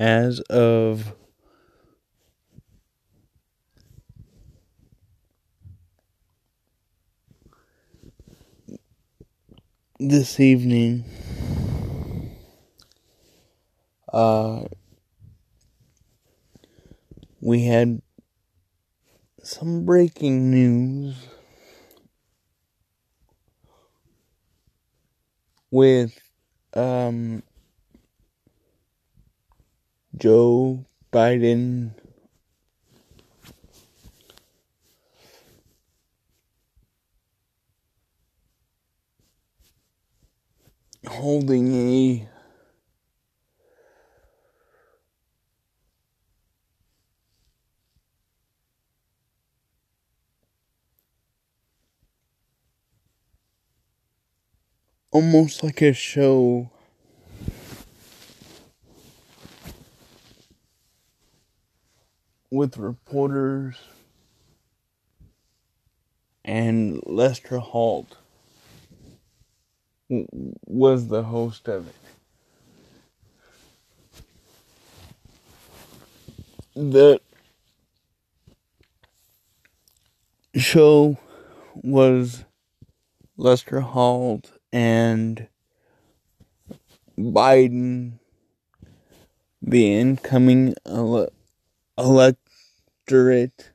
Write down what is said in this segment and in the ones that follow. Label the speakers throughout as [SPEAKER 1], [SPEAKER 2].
[SPEAKER 1] As of this evening, uh, we had some breaking news. With um, Joe Biden holding a almost like a show with reporters and Lester Holt was the host of it. The show was Lester Holt and Biden, the incoming ele- electorate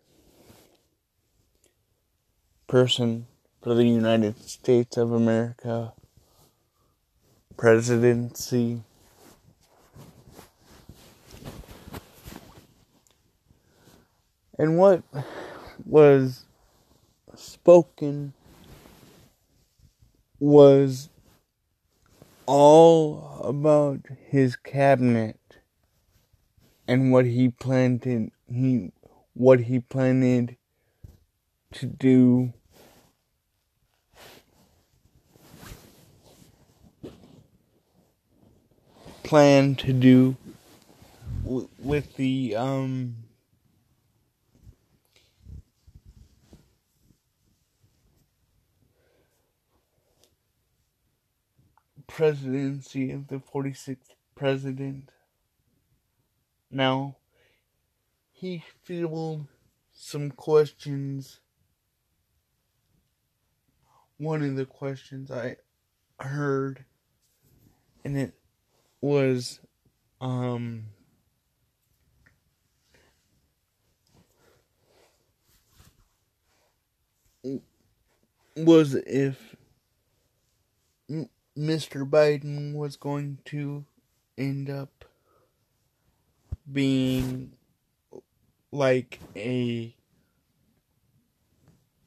[SPEAKER 1] person for the United States of America presidency. And what was spoken was all about his cabinet and what he planned he what he planned to do plan to do with the um presidency of the 46th president. Now, he fielded some questions. One of the questions I heard, and it was, um, was if Mr. Biden was going to end up being like a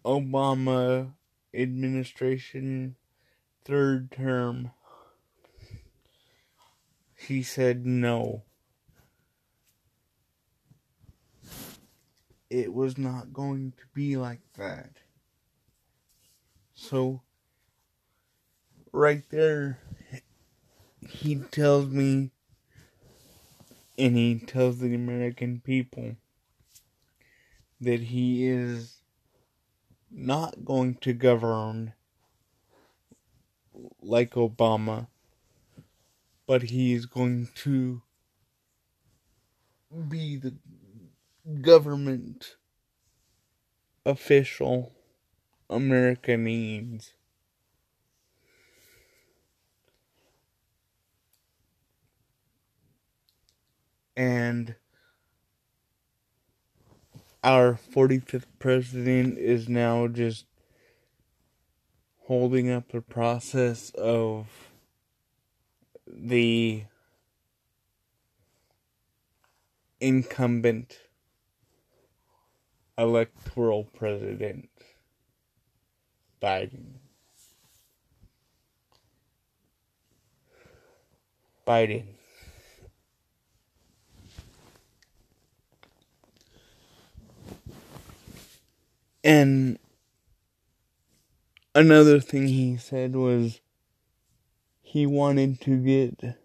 [SPEAKER 1] Obama administration third term. He said no. It was not going to be like that. So right there, he tells me, and he tells the American people that he is not going to govern like Obama, but he is going to be the government official America needs. And our 45th president is now just holding up the process of the incumbent electoral president Biden. Biden. And another thing he said was he wanted to get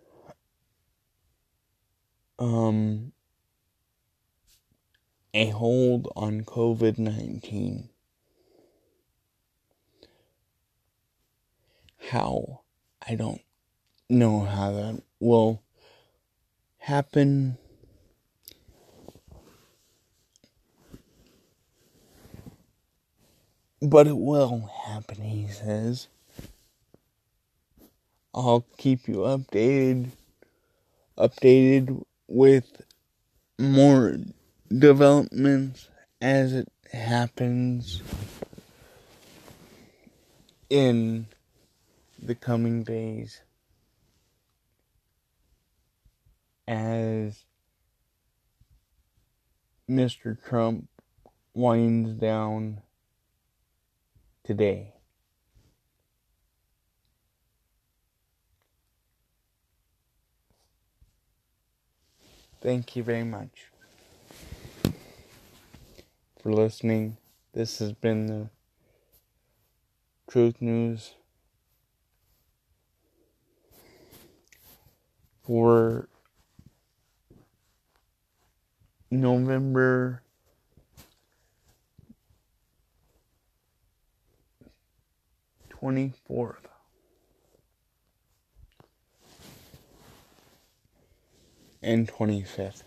[SPEAKER 1] um a hold on COVID 19. How? I don't know how that will happen. But it will happen, he says. I'll keep you updated updated with more developments as it happens in the coming days as Mr. Trump winds down today. Thank you very much for listening. This has been the Truth News for November twenty fourth. and 25th.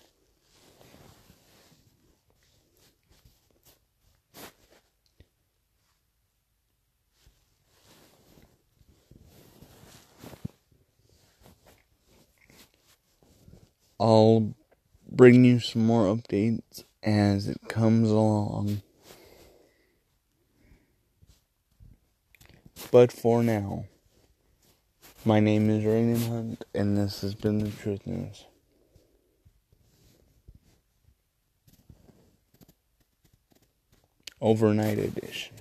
[SPEAKER 1] I'll bring you some more updates as it comes along. But for now, my name is Raymond Hunt, and this has been the Truth News. Overnight Edition.